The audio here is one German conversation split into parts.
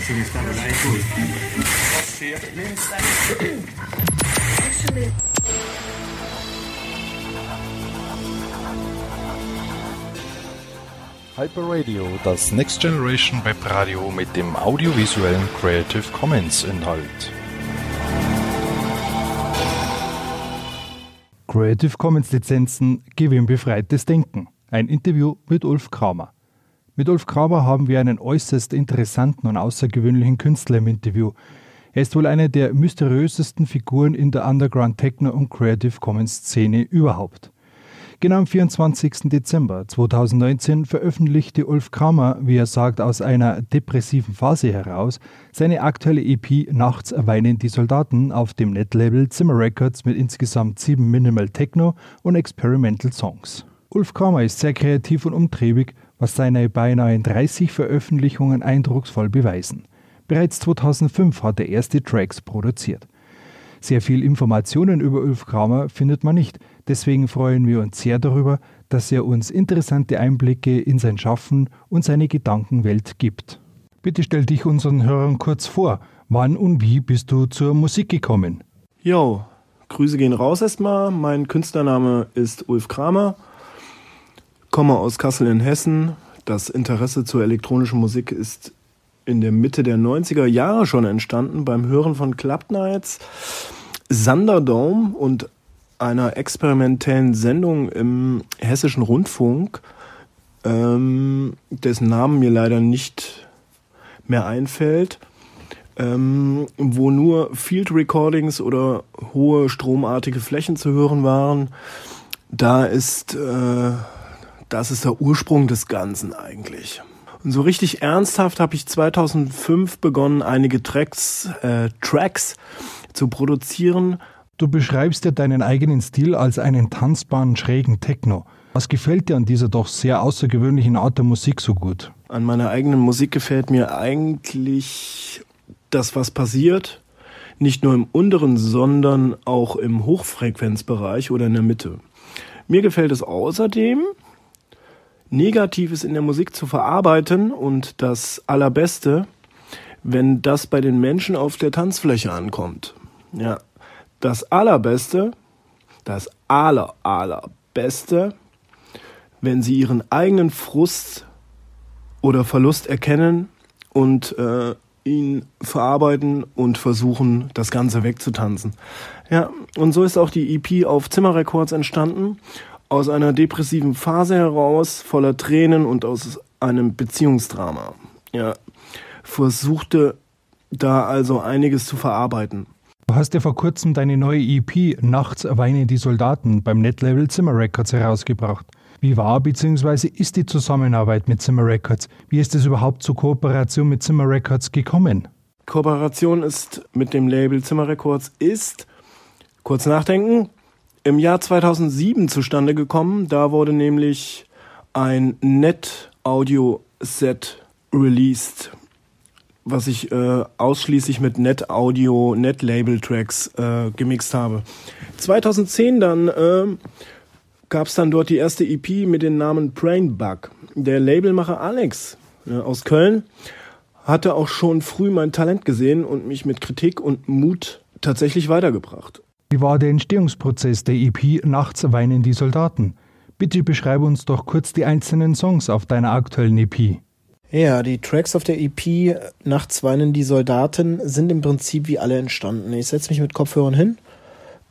sono stato. Actually, Hyper Radio, das Next Generation Web Radio mit dem audiovisuellen Creative Commons Inhalt. Creative Commons Lizenzen gewinnbefreites Denken. Ein Interview mit Ulf Kramer. Mit Ulf Kramer haben wir einen äußerst interessanten und außergewöhnlichen Künstler im Interview. Er ist wohl eine der mysteriösesten Figuren in der Underground Techno und Creative Commons Szene überhaupt. Genau am 24. Dezember 2019 veröffentlichte Ulf Kramer, wie er sagt, aus einer depressiven Phase heraus, seine aktuelle EP Nachts weinen die Soldaten auf dem Netlabel Zimmer Records mit insgesamt sieben Minimal Techno und Experimental Songs. Ulf Kramer ist sehr kreativ und umtriebig, was seine beinahe 30 Veröffentlichungen eindrucksvoll beweisen. Bereits 2005 hat er erste Tracks produziert. Sehr viel Informationen über Ulf Kramer findet man nicht, deswegen freuen wir uns sehr darüber, dass er uns interessante Einblicke in sein Schaffen und seine Gedankenwelt gibt. Bitte stell dich unseren Hörern kurz vor. Wann und wie bist du zur Musik gekommen? Jo, Grüße gehen raus erstmal. Mein Künstlername ist Ulf Kramer, komme aus Kassel in Hessen. Das Interesse zur elektronischen Musik ist in der Mitte der 90er Jahre schon entstanden beim Hören von Club Nights, Thunderdome und einer experimentellen Sendung im hessischen Rundfunk, ähm, dessen Namen mir leider nicht mehr einfällt, ähm, wo nur Field Recordings oder hohe stromartige Flächen zu hören waren. Da ist, äh, das ist der Ursprung des Ganzen eigentlich. Und so richtig ernsthaft habe ich 2005 begonnen, einige Tracks, äh, Tracks zu produzieren. Du beschreibst ja deinen eigenen Stil als einen tanzbaren, schrägen Techno. Was gefällt dir an dieser doch sehr außergewöhnlichen Art der Musik so gut? An meiner eigenen Musik gefällt mir eigentlich das, was passiert. Nicht nur im unteren, sondern auch im Hochfrequenzbereich oder in der Mitte. Mir gefällt es außerdem, Negatives in der Musik zu verarbeiten und das Allerbeste, wenn das bei den Menschen auf der Tanzfläche ankommt. Ja, das Allerbeste, das aller, allerbeste, wenn sie ihren eigenen Frust oder Verlust erkennen und äh, ihn verarbeiten und versuchen, das Ganze wegzutanzen. Ja, und so ist auch die EP auf Zimmerrecords entstanden aus einer depressiven Phase heraus, voller Tränen und aus einem Beziehungsdrama. Ja, versuchte da also einiges zu verarbeiten. Du hast ja vor kurzem deine neue EP Nachts weinen die Soldaten beim Netlabel Zimmer Records herausgebracht. Wie war bzw. ist die Zusammenarbeit mit Zimmer Records? Wie ist es überhaupt zur Kooperation mit Zimmer Records gekommen? Kooperation ist mit dem Label Zimmer Records ist, kurz nachdenken, im Jahr 2007 zustande gekommen. Da wurde nämlich ein Net-Audio-Set released, was ich äh, ausschließlich mit Net-Audio, Net-Label-Tracks äh, gemixt habe. 2010 dann äh, gab es dann dort die erste EP mit dem Namen Brain Bug. Der Labelmacher Alex äh, aus Köln hatte auch schon früh mein Talent gesehen und mich mit Kritik und Mut tatsächlich weitergebracht. Wie war der Entstehungsprozess der EP Nachts weinen die Soldaten? Bitte beschreibe uns doch kurz die einzelnen Songs auf deiner aktuellen EP. Ja, die Tracks auf der EP Nachts weinen die Soldaten sind im Prinzip wie alle entstanden. Ich setze mich mit Kopfhörern hin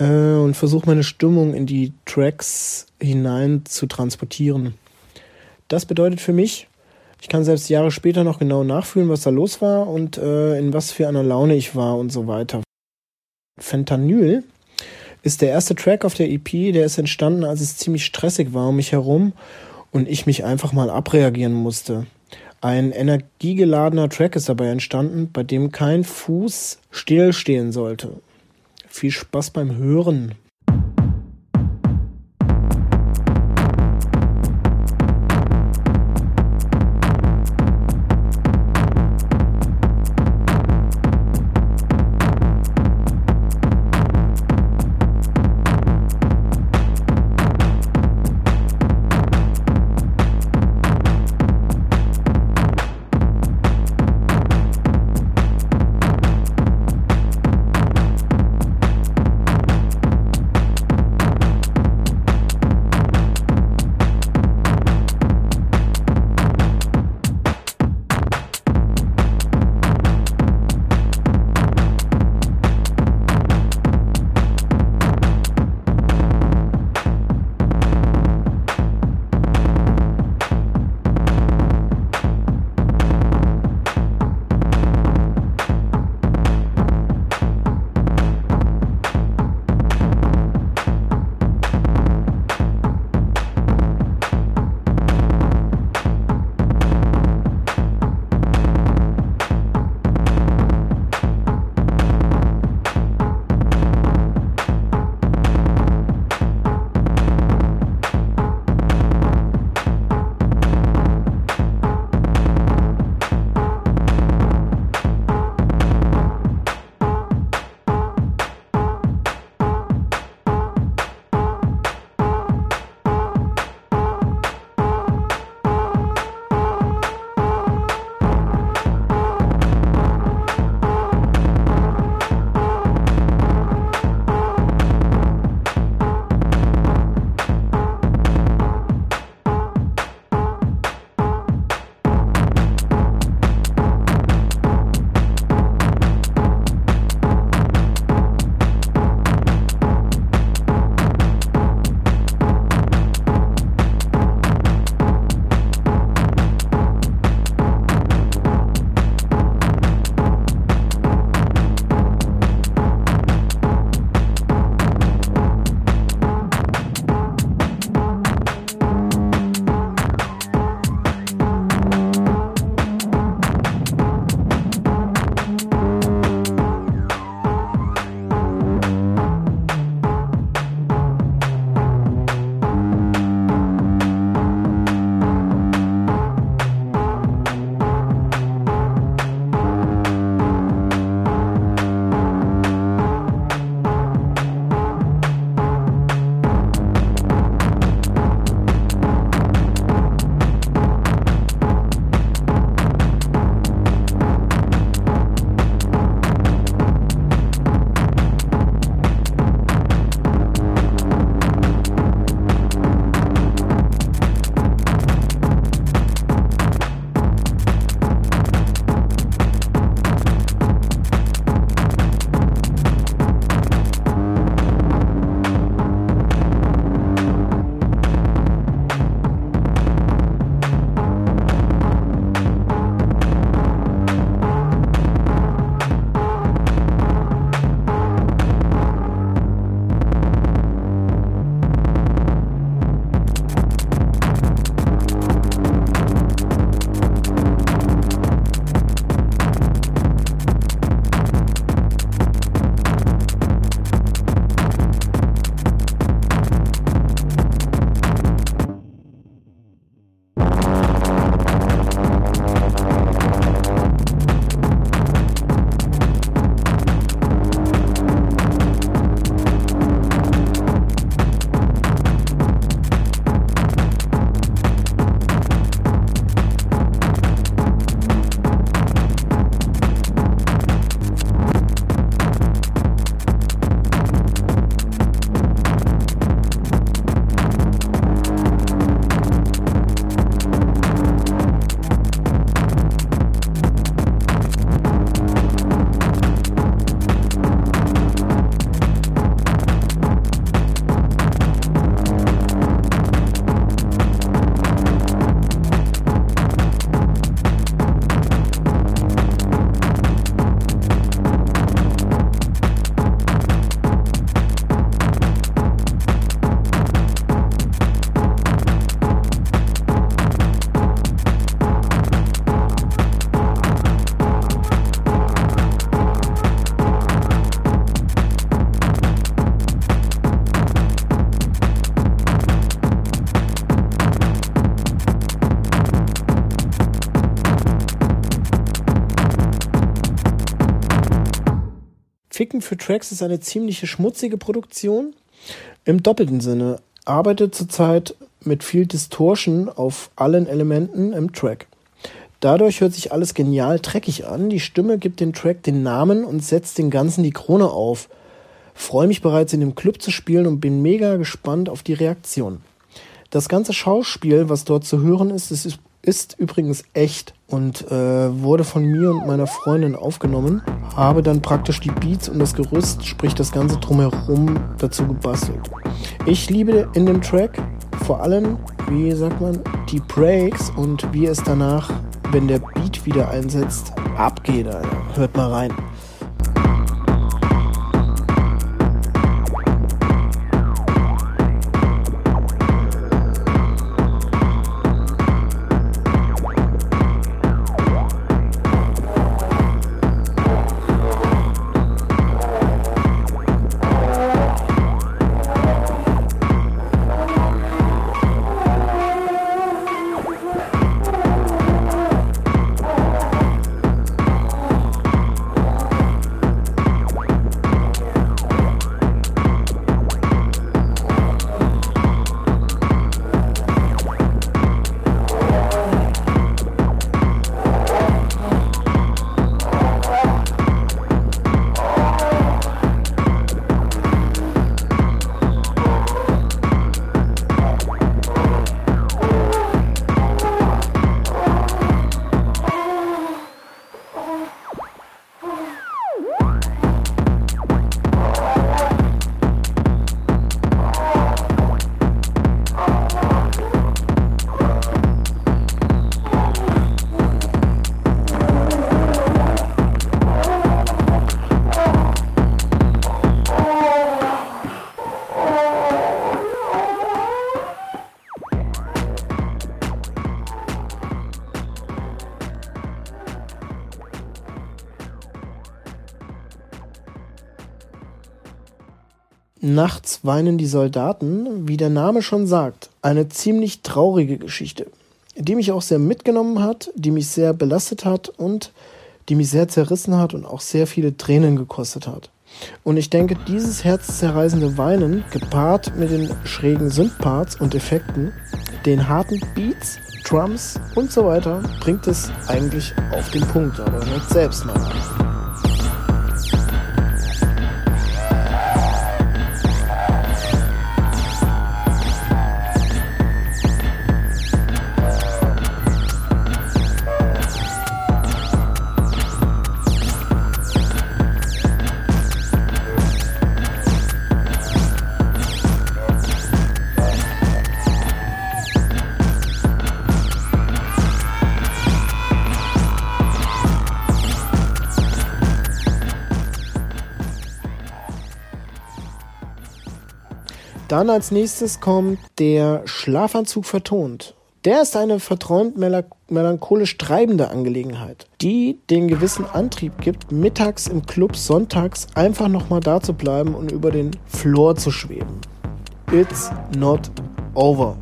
äh, und versuche meine Stimmung in die Tracks hinein zu transportieren. Das bedeutet für mich, ich kann selbst Jahre später noch genau nachfühlen, was da los war und äh, in was für einer Laune ich war und so weiter. Fentanyl ist der erste Track auf der EP, der ist entstanden, als es ziemlich stressig war um mich herum und ich mich einfach mal abreagieren musste. Ein energiegeladener Track ist dabei entstanden, bei dem kein Fuß stillstehen sollte. Viel Spaß beim Hören. Für Tracks ist eine ziemliche schmutzige Produktion. Im doppelten Sinne arbeitet zurzeit mit viel Distortion auf allen Elementen im Track. Dadurch hört sich alles genial dreckig an. Die Stimme gibt dem Track den Namen und setzt den Ganzen die Krone auf. Freue mich bereits in dem Club zu spielen und bin mega gespannt auf die Reaktion. Das ganze Schauspiel, was dort zu hören ist, ist, ist übrigens echt und äh, wurde von mir und meiner Freundin aufgenommen. Habe dann praktisch die Beats und das Gerüst, sprich das ganze drumherum, dazu gebastelt. Ich liebe in dem Track vor allem, wie sagt man, die Breaks und wie es danach, wenn der Beat wieder einsetzt, abgeht. Hört mal rein. Nachts weinen die Soldaten, wie der Name schon sagt, eine ziemlich traurige Geschichte, die mich auch sehr mitgenommen hat, die mich sehr belastet hat und die mich sehr zerrissen hat und auch sehr viele Tränen gekostet hat. Und ich denke, dieses herzzerreißende Weinen, gepaart mit den schrägen Synthparts und Effekten, den harten Beats, Drums und so weiter, bringt es eigentlich auf den Punkt, aber hört selbst mal an. Dann als nächstes kommt der Schlafanzug vertont. Der ist eine verträumt melancholisch treibende Angelegenheit, die den gewissen Antrieb gibt, mittags im Club sonntags einfach nochmal da zu bleiben und über den Floor zu schweben. It's not over.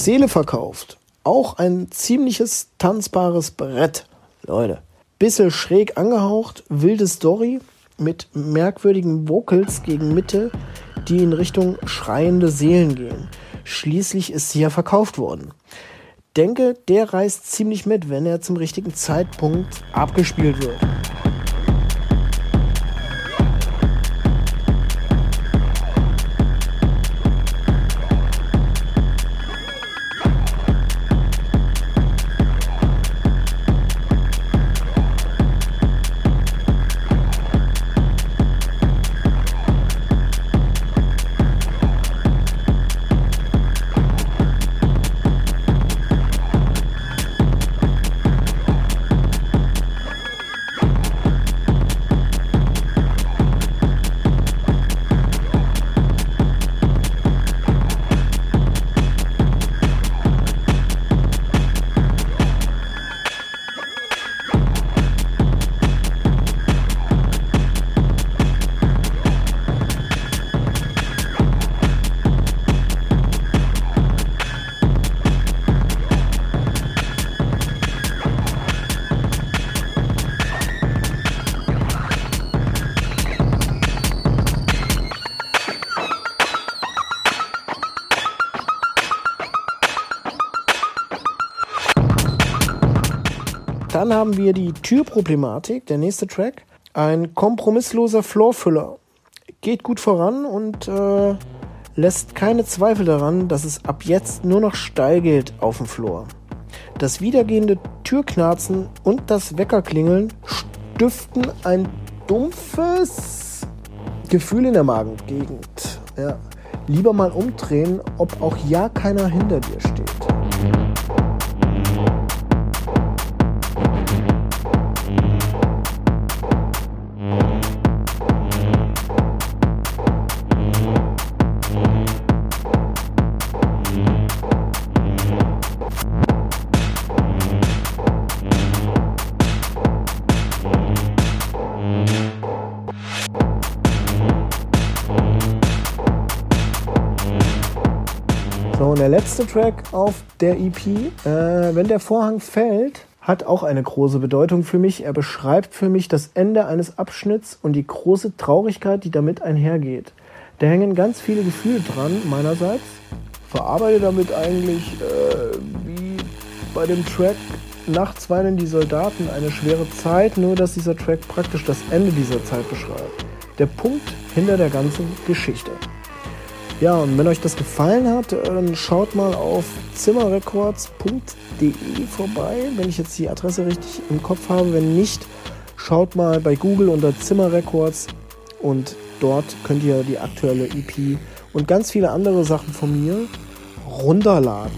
Seele verkauft. Auch ein ziemliches tanzbares Brett, Leute. Bisschen schräg angehaucht, wilde Story mit merkwürdigen Vocals gegen Mitte, die in Richtung schreiende Seelen gehen. Schließlich ist sie ja verkauft worden. Denke, der reißt ziemlich mit, wenn er zum richtigen Zeitpunkt abgespielt wird. Dann haben wir die Türproblematik, der nächste Track. Ein kompromissloser Floorfüller. Geht gut voran und äh, lässt keine Zweifel daran, dass es ab jetzt nur noch steil geht auf dem Floor. Das wiedergehende Türknarzen und das Weckerklingeln stiften ein dumpfes Gefühl in der Magengegend. Ja. Lieber mal umdrehen, ob auch ja keiner hinter dir steht. Letzte Track auf der EP, äh, wenn der Vorhang fällt, hat auch eine große Bedeutung für mich. Er beschreibt für mich das Ende eines Abschnitts und die große Traurigkeit, die damit einhergeht. Da hängen ganz viele Gefühle dran, meinerseits. Verarbeite damit eigentlich, äh, wie bei dem Track Nachts weinen die Soldaten eine schwere Zeit, nur dass dieser Track praktisch das Ende dieser Zeit beschreibt. Der Punkt hinter der ganzen Geschichte. Ja, und wenn euch das gefallen hat, dann schaut mal auf zimmerrecords.de vorbei, wenn ich jetzt die Adresse richtig im Kopf habe. Wenn nicht, schaut mal bei Google unter Zimmerrecords und dort könnt ihr die aktuelle EP und ganz viele andere Sachen von mir runterladen.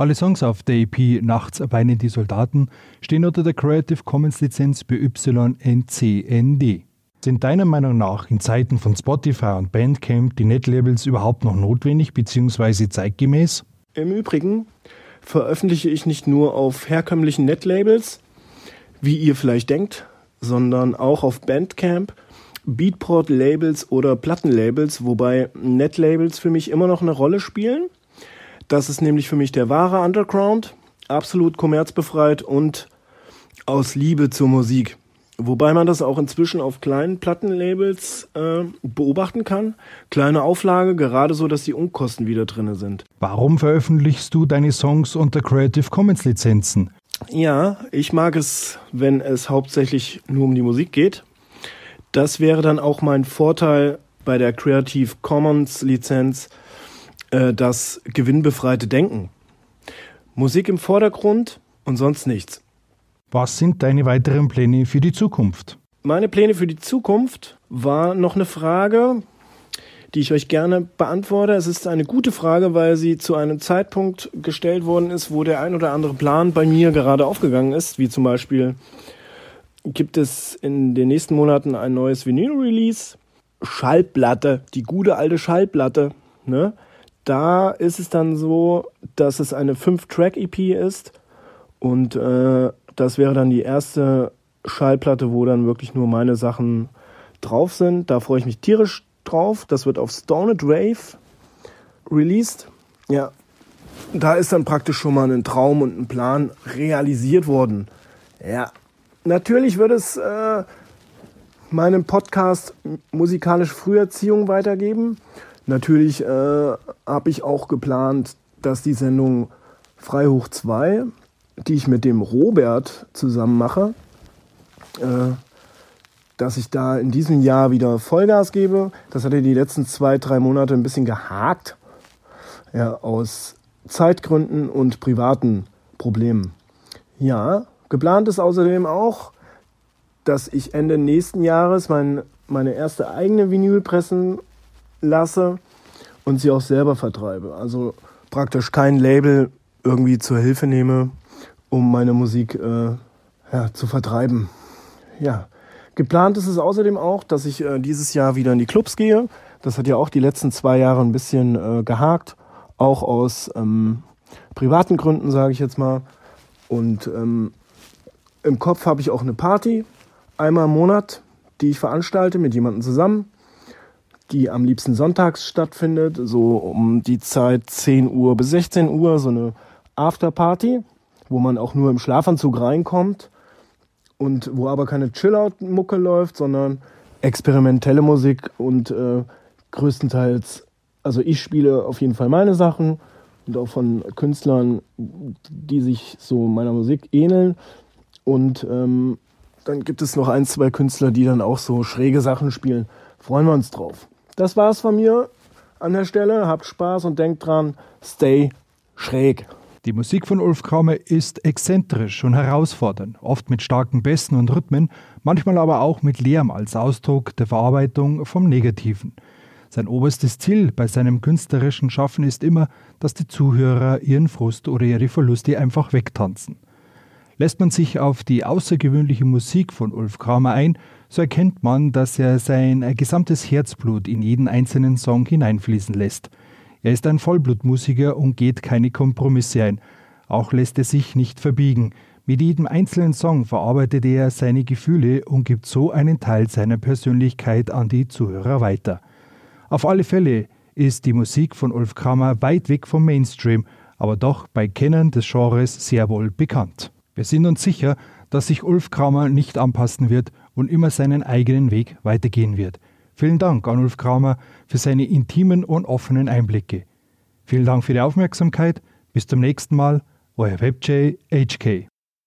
Alle Songs auf der EP Nachts weinen die Soldaten stehen unter der Creative Commons Lizenz BYNCND. Sind deiner Meinung nach in Zeiten von Spotify und Bandcamp die Netlabels überhaupt noch notwendig bzw. zeitgemäß? Im Übrigen veröffentliche ich nicht nur auf herkömmlichen Netlabels, wie ihr vielleicht denkt, sondern auch auf Bandcamp, Beatport-Labels oder Plattenlabels, wobei Netlabels für mich immer noch eine Rolle spielen. Das ist nämlich für mich der wahre Underground, absolut kommerzbefreit und aus Liebe zur Musik. Wobei man das auch inzwischen auf kleinen Plattenlabels äh, beobachten kann. Kleine Auflage, gerade so, dass die Unkosten wieder drin sind. Warum veröffentlichst du deine Songs unter Creative Commons Lizenzen? Ja, ich mag es, wenn es hauptsächlich nur um die Musik geht. Das wäre dann auch mein Vorteil bei der Creative Commons Lizenz, äh, das gewinnbefreite Denken. Musik im Vordergrund und sonst nichts. Was sind deine weiteren Pläne für die Zukunft? Meine Pläne für die Zukunft war noch eine Frage, die ich euch gerne beantworte. Es ist eine gute Frage, weil sie zu einem Zeitpunkt gestellt worden ist, wo der ein oder andere Plan bei mir gerade aufgegangen ist, wie zum Beispiel gibt es in den nächsten Monaten ein neues Vinyl-Release. Schallplatte, die gute alte Schallplatte. Ne? Da ist es dann so, dass es eine 5-Track-EP ist und äh, das wäre dann die erste Schallplatte, wo dann wirklich nur meine Sachen drauf sind. Da freue ich mich tierisch drauf. Das wird auf Stoned Rave released. Ja, da ist dann praktisch schon mal ein Traum und ein Plan realisiert worden. Ja, natürlich wird es äh, meinen Podcast musikalische Früherziehung weitergeben. Natürlich äh, habe ich auch geplant, dass die Sendung Frei hoch 2, die ich mit dem Robert zusammen mache, äh, dass ich da in diesem Jahr wieder Vollgas gebe. Das hatte die letzten zwei, drei Monate ein bisschen gehakt. Ja, aus Zeitgründen und privaten Problemen. Ja, geplant ist außerdem auch, dass ich Ende nächsten Jahres mein, meine erste eigene Vinyl pressen lasse und sie auch selber vertreibe. Also praktisch kein Label irgendwie zur Hilfe nehme, um meine Musik äh, ja, zu vertreiben. Ja, geplant ist es außerdem auch, dass ich äh, dieses Jahr wieder in die Clubs gehe. Das hat ja auch die letzten zwei Jahre ein bisschen äh, gehakt, auch aus ähm, privaten Gründen, sage ich jetzt mal. Und ähm, im Kopf habe ich auch eine Party, einmal im Monat, die ich veranstalte mit jemandem zusammen, die am liebsten sonntags stattfindet, so um die Zeit 10 Uhr bis 16 Uhr, so eine Afterparty, wo man auch nur im Schlafanzug reinkommt und wo aber keine Chillout-Mucke läuft, sondern experimentelle Musik und äh, größtenteils, also ich spiele auf jeden Fall meine Sachen und auch von Künstlern, die sich so meiner Musik ähneln. Und ähm, dann gibt es noch ein, zwei Künstler, die dann auch so schräge Sachen spielen. Freuen wir uns drauf. Das war's von mir an der Stelle. Habt Spaß und denkt dran, stay schräg. Die Musik von Ulf Kraume ist exzentrisch und herausfordernd, oft mit starken Bässen und Rhythmen, manchmal aber auch mit Lärm als Ausdruck der Verarbeitung vom Negativen. Sein oberstes Ziel bei seinem künstlerischen Schaffen ist immer, dass die Zuhörer ihren Frust oder ihre Verluste einfach wegtanzen. Lässt man sich auf die außergewöhnliche Musik von Ulf Kramer ein, so erkennt man, dass er sein gesamtes Herzblut in jeden einzelnen Song hineinfließen lässt. Er ist ein Vollblutmusiker und geht keine Kompromisse ein. Auch lässt er sich nicht verbiegen. Mit jedem einzelnen Song verarbeitet er seine Gefühle und gibt so einen Teil seiner Persönlichkeit an die Zuhörer weiter. Auf alle Fälle ist die Musik von Ulf Kramer weit weg vom Mainstream, aber doch bei Kennern des Genres sehr wohl bekannt. Wir sind uns sicher, dass sich Ulf Kramer nicht anpassen wird und immer seinen eigenen Weg weitergehen wird. Vielen Dank an Ulf Kramer für seine intimen und offenen Einblicke. Vielen Dank für die Aufmerksamkeit. Bis zum nächsten Mal. Euer WebJ HK.